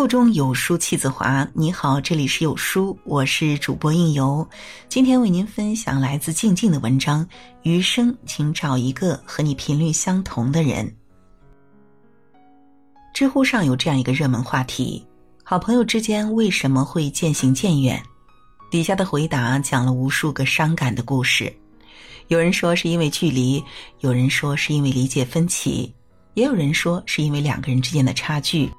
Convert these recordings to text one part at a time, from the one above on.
腹中有书气自华。你好，这里是有书，我是主播应由。今天为您分享来自静静的文章。余生，请找一个和你频率相同的人。知乎上有这样一个热门话题：好朋友之间为什么会渐行渐远？底下的回答讲了无数个伤感的故事。有人说是因为距离，有人说是因为理解分歧，也有人说是因为两个人之间的差距。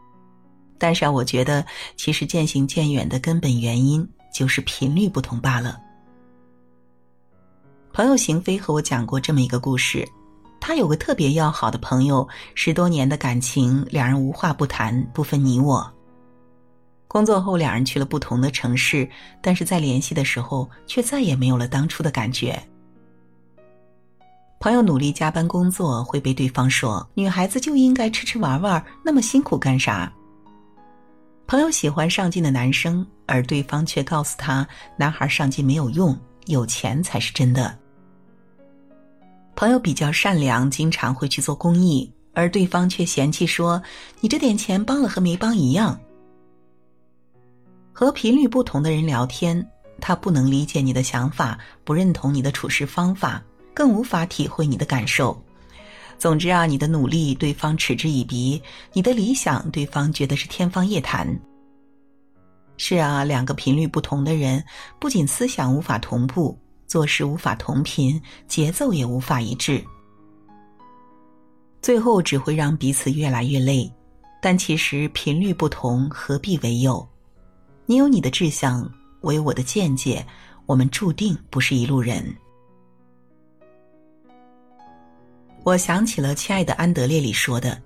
但是啊，我觉得其实渐行渐远的根本原因就是频率不同罢了。朋友邢飞和我讲过这么一个故事，他有个特别要好的朋友，十多年的感情，两人无话不谈，不分你我。工作后，两人去了不同的城市，但是在联系的时候，却再也没有了当初的感觉。朋友努力加班工作，会被对方说：“女孩子就应该吃吃玩玩，那么辛苦干啥？”朋友喜欢上进的男生，而对方却告诉他：“男孩上进没有用，有钱才是真的。”朋友比较善良，经常会去做公益，而对方却嫌弃说：“你这点钱帮了和没帮一样。”和频率不同的人聊天，他不能理解你的想法，不认同你的处事方法，更无法体会你的感受。总之啊，你的努力对方嗤之以鼻，你的理想对方觉得是天方夜谭。是啊，两个频率不同的人，不仅思想无法同步，做事无法同频，节奏也无法一致，最后只会让彼此越来越累。但其实频率不同，何必为友？你有你的志向，我有我的见解，我们注定不是一路人。我想起了亲爱的安德烈里说的：“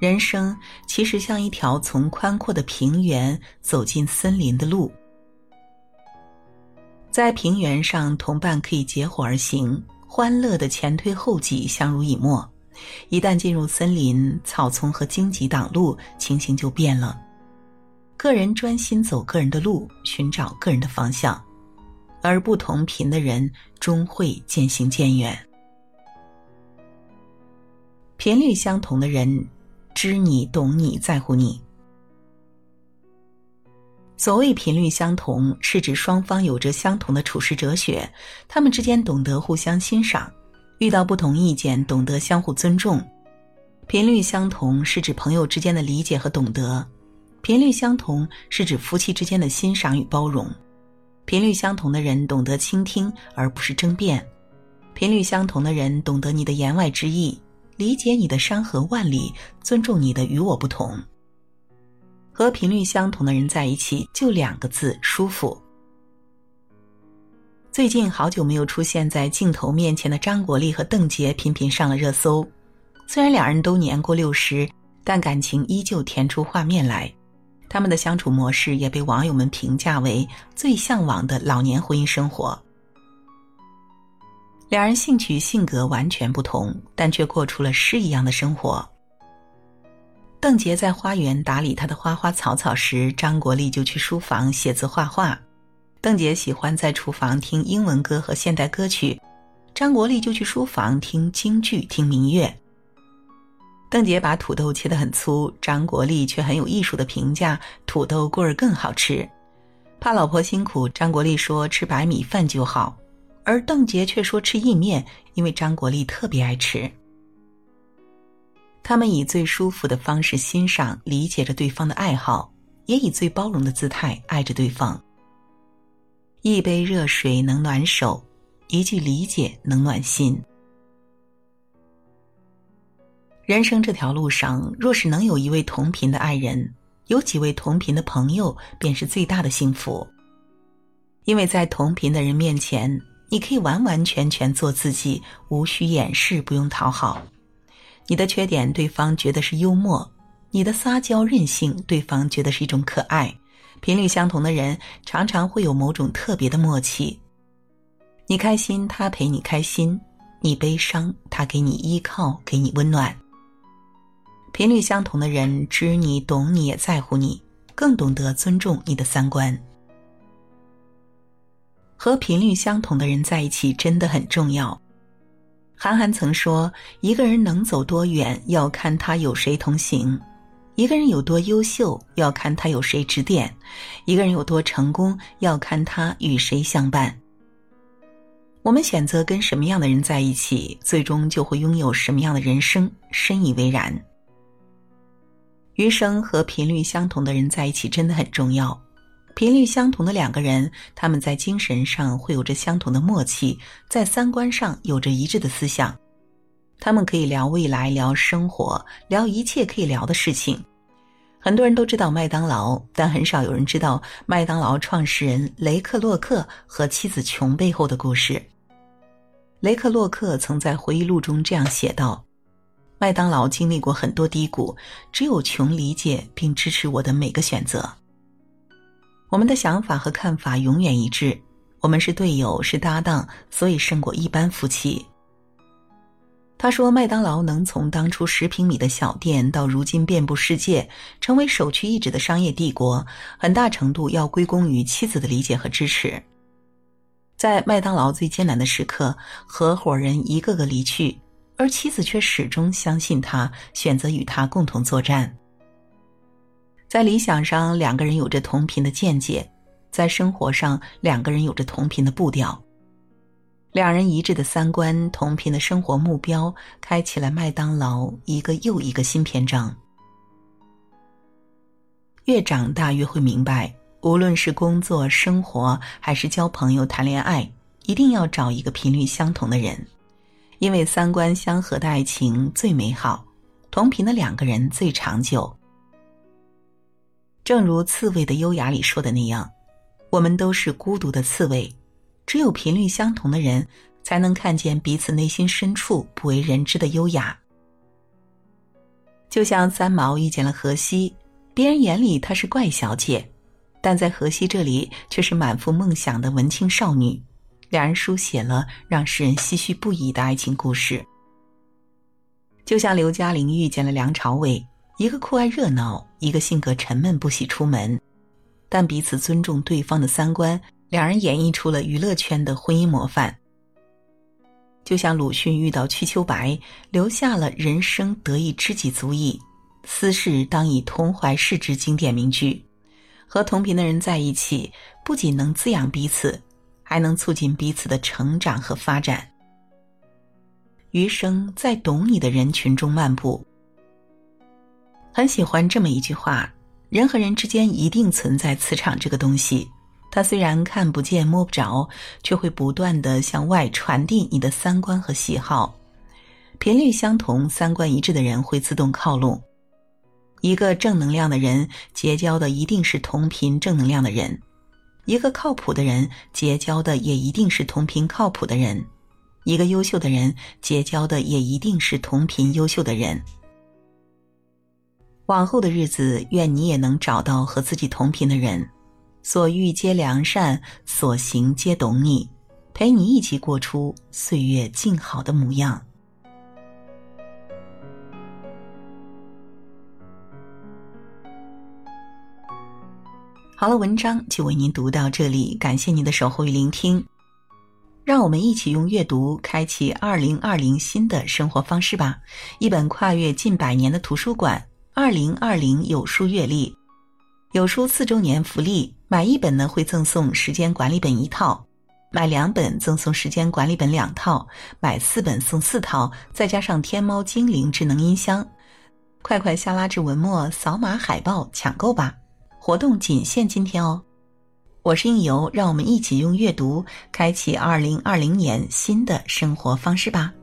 人生其实像一条从宽阔的平原走进森林的路，在平原上，同伴可以结伙而行，欢乐的前推后挤，相濡以沫；一旦进入森林，草丛和荆棘挡路，情形就变了。个人专心走个人的路，寻找个人的方向，而不同频的人终会渐行渐远。”频率相同的人，知你、懂你、在乎你。所谓频率相同，是指双方有着相同的处事哲学，他们之间懂得互相欣赏，遇到不同意见懂得相互尊重。频率相同是指朋友之间的理解和懂得，频率相同是指夫妻之间的欣赏与包容。频率相同的人懂得倾听而不是争辩，频率相同的人懂得你的言外之意。理解你的山河万里，尊重你的与我不同。和频率相同的人在一起，就两个字：舒服。最近好久没有出现在镜头面前的张国立和邓婕频频上了热搜。虽然两人都年过六十，但感情依旧甜出画面来。他们的相处模式也被网友们评价为最向往的老年婚姻生活。两人兴趣性格完全不同，但却过出了诗一样的生活。邓婕在花园打理她的花花草草时，张国立就去书房写字画画。邓婕喜欢在厨房听英文歌和现代歌曲，张国立就去书房听京剧、听民乐。邓婕把土豆切得很粗，张国立却很有艺术的评价：土豆棍儿更好吃。怕老婆辛苦，张国立说吃白米饭就好。而邓婕却说吃意面，因为张国立特别爱吃。他们以最舒服的方式欣赏、理解着对方的爱好，也以最包容的姿态爱着对方。一杯热水能暖手，一句理解能暖心。人生这条路上，若是能有一位同频的爱人，有几位同频的朋友，便是最大的幸福。因为在同频的人面前。你可以完完全全做自己，无需掩饰，不用讨好。你的缺点，对方觉得是幽默；你的撒娇任性，对方觉得是一种可爱。频率相同的人，常常会有某种特别的默契。你开心，他陪你开心；你悲伤，他给你依靠，给你温暖。频率相同的人，知你、懂你，也在乎你，更懂得尊重你的三观。和频率相同的人在一起真的很重要。韩寒曾说：“一个人能走多远，要看他有谁同行。一个人有多优秀，要看他有谁指点；一个人有多成功，要看他与谁相伴。我们选择跟什么样的人在一起，最终就会拥有什么样的人生，深以为然。余生和频率相同的人在一起真的很重要。频率相同的两个人，他们在精神上会有着相同的默契，在三观上有着一致的思想。他们可以聊未来，聊生活，聊一切可以聊的事情。很多人都知道麦当劳，但很少有人知道麦当劳创始人雷克洛克和妻子琼背后的故事。雷克洛克曾在回忆录中这样写道：“麦当劳经历过很多低谷，只有琼理解并支持我的每个选择。我们的想法和看法永远一致，我们是队友，是搭档，所以胜过一般夫妻。”他说：“麦当劳能从当初十平米的小店到如今遍布世界，成为首屈一指的商业帝国，很大程度要归功于妻子的理解和支持。在麦当劳最艰难的时刻，合伙人一个个离去，而妻子却始终相信他，选择与他共同作战。在理想上，两个人有着同频的见解；在生活上，两个人有着同频的步调。”两人一致的三观，同频的生活目标，开启了麦当劳一个又一个新篇章。越长大越会明白，无论是工作、生活，还是交朋友、谈恋爱，一定要找一个频率相同的人，因为三观相合的爱情最美好，同频的两个人最长久。正如《刺猬的优雅》里说的那样，我们都是孤独的刺猬。只有频率相同的人，才能看见彼此内心深处不为人知的优雅。就像三毛遇见了荷西，别人眼里她是怪小姐，但在荷西这里却是满腹梦想的文青少女。两人书写了让世人唏嘘不已的爱情故事。就像刘嘉玲遇见了梁朝伟，一个酷爱热闹，一个性格沉闷不喜出门，但彼此尊重对方的三观。两人演绎出了娱乐圈的婚姻模范，就像鲁迅遇到瞿秋白，留下了“人生得一知己足矣，斯事当以同怀视之”经典名句。和同频的人在一起，不仅能滋养彼此，还能促进彼此的成长和发展。余生在懂你的人群中漫步。很喜欢这么一句话：人和人之间一定存在磁场这个东西。它虽然看不见摸不着，却会不断的向外传递你的三观和喜好。频率相同、三观一致的人会自动靠拢。一个正能量的人结交的一定是同频正能量的人，一个靠谱的人结交的也一定是同频靠谱的人，一个优秀的人结交的也一定是同频优秀的人。往后的日子，愿你也能找到和自己同频的人。所遇皆良善，所行皆懂你，陪你一起过出岁月静好的模样。好了，文章就为您读到这里，感谢您的守候与聆听。让我们一起用阅读开启二零二零新的生活方式吧！一本跨越近百年的图书馆，二零二零有书阅历。有书四周年福利，买一本呢会赠送时间管理本一套，买两本赠送时间管理本两套，买四本送四套，再加上天猫精灵智能音箱。快快下拉至文末，扫码海报抢购吧！活动仅限今天哦。我是应由，让我们一起用阅读开启二零二零年新的生活方式吧。